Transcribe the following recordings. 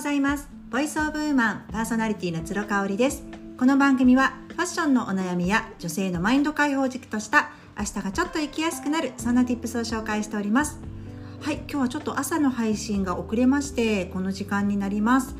ございます。ボイスオブウーマンパーソナリティの鶴香織です。この番組はファッションのお悩みや女性のマインド解放軸とした明日がちょっと生きやすくなるそんな tips を紹介しております。はい今日はちょっと朝の配信が遅れましてこの時間になります。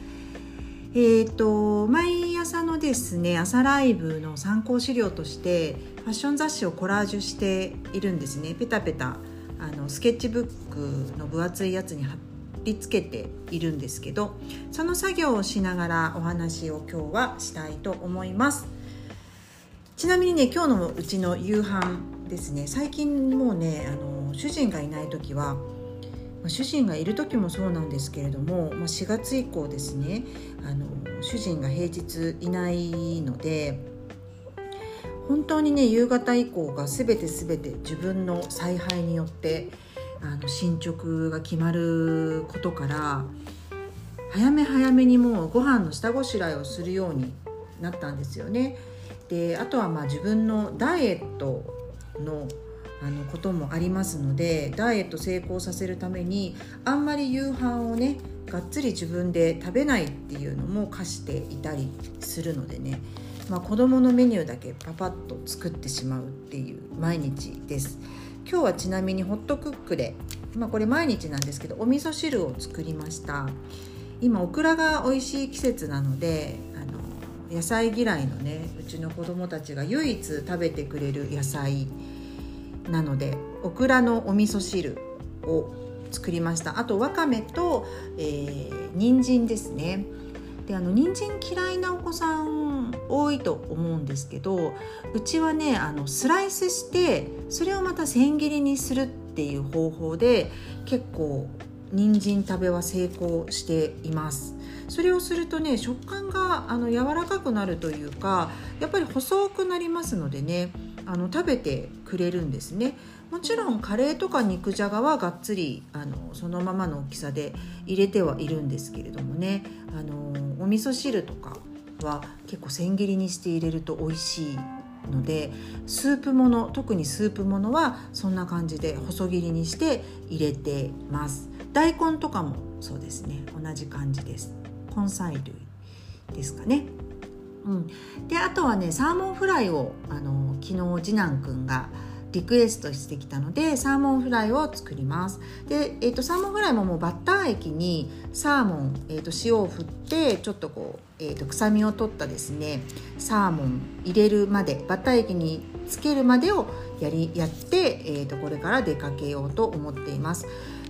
えーと毎朝のですね朝ライブの参考資料としてファッション雑誌をコラージュしているんですね。ペタペタあのスケッチブックの分厚いやつに貼り付けているんですけどその作業をしながらお話を今日はしたいと思います。ちなみにね今日のうちの夕飯ですね。最近もうねあの主人がいない時は主人がいる時もそうなんですけれども4月以降ですねあの主人が平日いないので本当にね夕方以降が全て全て自分の采配によってあの進捗が決まることから早め早めにもうご飯の下ごしらえをするようになったんですよね。であとはまあ自分のダイエットのあのこともありますのでダイエット成功させるためにあんまり夕飯をねがっつり自分で食べないっていうのも課していたりするのでね、まあ、子どものメニューだけパパッと作ってしまうっていう毎日です。今日はちなみにホットクックで、まあ、これ毎日なんですけどお味噌汁を作りました。今オクラが美味しい季節なのであの野菜嫌いのねうちの子供たちが唯一食べてくれる野菜なのでオクラのお味噌汁を作りました。あとわかめと、えー、人参ですね。であの人参嫌いなお子さん多いと思うんですけどうちはねあのスライスしてそれをまた千切りにするっていう方法で結構人参食べは成功しています。それをするとね食感があの柔らかくなるというかやっぱり細くなりますのでねあの食べてくれるんですね。もちろんカレーとか肉じゃがはがっつりあのそのままの大きさで入れてはいるんですけれどもねあのお味噌汁とかは結構千切りにして入れると美味しいのでスープもの特にスープものはそんな感じで細切りにして入れてます。大根とかもそうですね。同じ感じです。根菜類ですかね。うん、であとはねサーモンフライをあの昨日次男くんがリクエストしてきたのでサーモンフライを作ります。で、えーと、サーモンフライももうバッター液にサーモン、えーと、塩を振ってちょっとこう、えーと、臭みを取ったですねサーモン入れるまでバッター液につけるまでをやりやって、えー、とこれから出かけようと思っています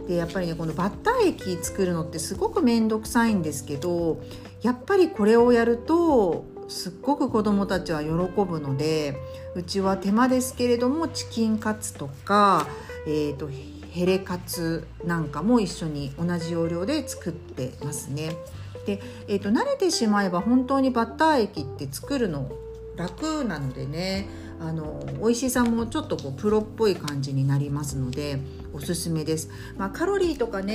でやっぱりねこのバッター液作るのってすごく面倒くさいんですけどやっぱりこれをやるとすっごく子どもたちは喜ぶのでうちは手間ですけれどもチキンカツとか、えーと、ヘレカツなんかも一緒に同じ要領で作ってますね。で、えーと、慣れてしまえば本当にバッター液って作るの楽なのでねあの美味しさもちょっとこうプロっぽい感じになりますのでおすすめです、まあ、カロリーとかね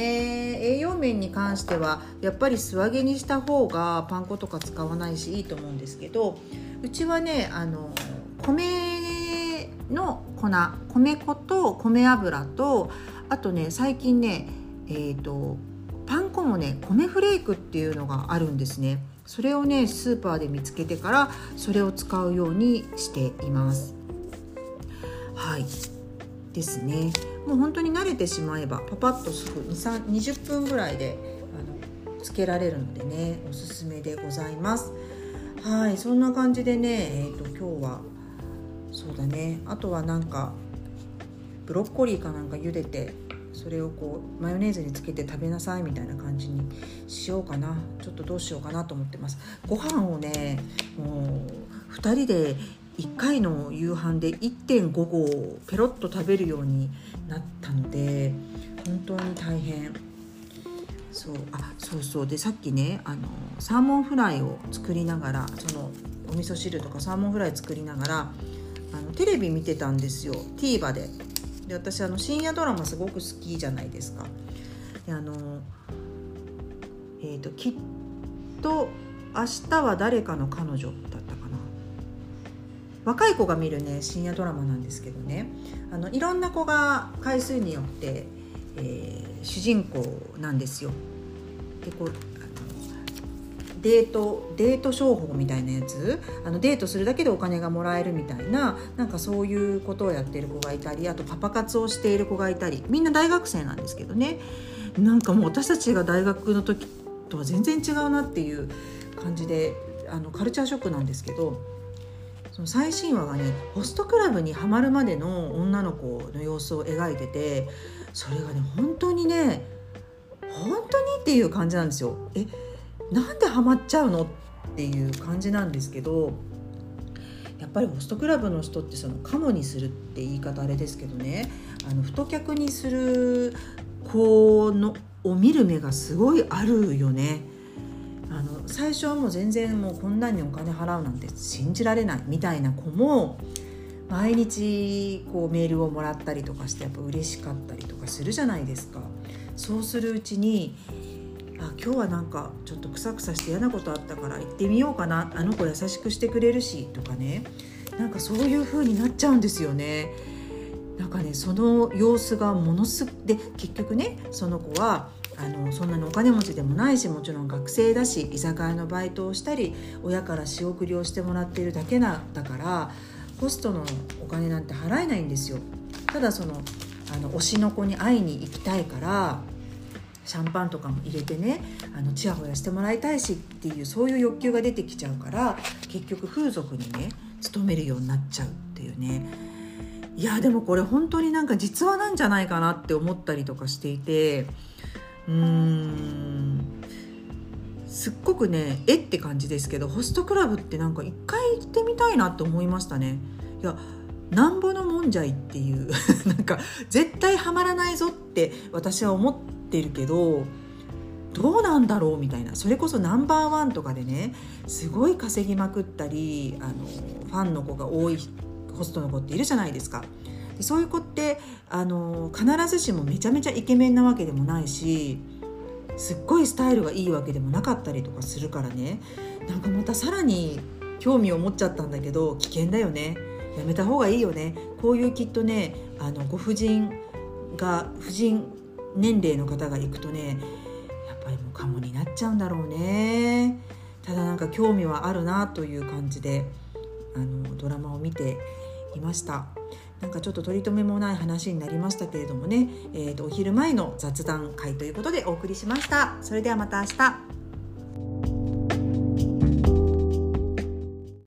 栄養面に関してはやっぱり素揚げにした方がパン粉とか使わないしいいと思うんですけどうちはねあの米の粉米粉と米油とあとね最近ねえっ、ー、ともね米フレークっていうのがあるんですね。それをねスーパーで見つけてからそれを使うようにしています。はい。ですね。もう本当に慣れてしまえばパパッとすぐ20分ぐらいであのつけられるのでねおすすめでございます。はい。そんな感じでねえっ、ー、と今日はそうだね。あとはなんかブロッコリーかなんか茹でてそれをこうマヨネーズにつけて食べなさいみたいな感じにしようかな。ちょっとどうしようかなと思ってます。ご飯をねもう2人で1回の夕飯で1.5合ペロッと食べるようになったので本当に大変。そうあそうそう。でさっきねあのサーモンフライを作りながらそのお味噌汁とかサーモンフライ作りながらあのテレビ見てたんですよ。TVer で。で私あの深夜ドラマすごく好きじゃないですか。であのえーと、きっと明日は誰かの彼女だったかな。若い子が見るね深夜ドラマなんですけどね。あのいろんな子が回数によって、えー、主人公なんですよ。でこうデートデート商法みたいなやつ？あのデートするだけでお金がもらえるみたいななんかそういうことをやってる子がいたりあとパパ活をしている子がいたりみんな大学生なんですけどねなんかもう私たちが大学の時とは全然違うなっていう感じであのカルチャーショックなんですけどその最新話がねホストクラブにはまるまでの女の子の様子を描いててそれがね本当にね本当にっていう感じなんですよ。えなんでハマっちゃうの？っていう感じなんですけどやっぱりホストクラブの人ってそのカモにするって言い方あれですけどねあの太客にする子のを見る目がすごいあるよね。あの最初はもう全然もうこんなにお金払うなんて信じられないみたいな子も毎日こうメールをもらったりとかしてやっぱ嬉しかったりとかするじゃないですか。そうするうちにあ今日はなんかちょっとクサクサして嫌なことあったから行ってみようかなあの子優しくしてくれるしとかねなんかそういう風になっちゃうんですよね。なんかねその様子がものすで結局ねその子はあのそんなにお金持ちでもないしもちろん学生だし居酒屋のバイトをしたり親から仕送りをしてもらっているだけなんだからホストのお金なんて払えないんですよ。ただそのあの推しの子に会いに行きたいからシャンパンとかも入れてねあのチヤホヤしてもらいたいしっていうそういう欲求が出てきちゃうから結局風俗にね勤めるようになっちゃうっていうねいやでもこれ本当になんか実話なんじゃないかなって思ったりとかしていてうーんすっごくねえって感じですけどホストクラブってなんか一回行ってみたいなって思いましたね。いやなんぼのもんじゃいっていう なんか絶対ハマらないぞって私は思ってるけどどうなんだろうみたいな。それこそナンバーワンとかでねすごい稼ぎまくったりあのファンの子が多いホストの子っているじゃないですか。でそういう子ってあの必ずしもめちゃめちゃイケメンなわけでもないしすっごいスタイルがいいわけでもなかったりとかするからね。なんかまたさらに興味を持っちゃったんだけど危険だよね。やめた方がいいよね。こういうきっとねあのご婦人が婦人年齢の方が行くとねやっぱりもうカモになっちゃうんだろうね。ただなんか興味はあるなという感じであのドラマを見ていました。なんかちょっと取り留めもない話になりましたけれどもね、えーと、とお昼前の雑談会ということでお送りしました。それではまた明日。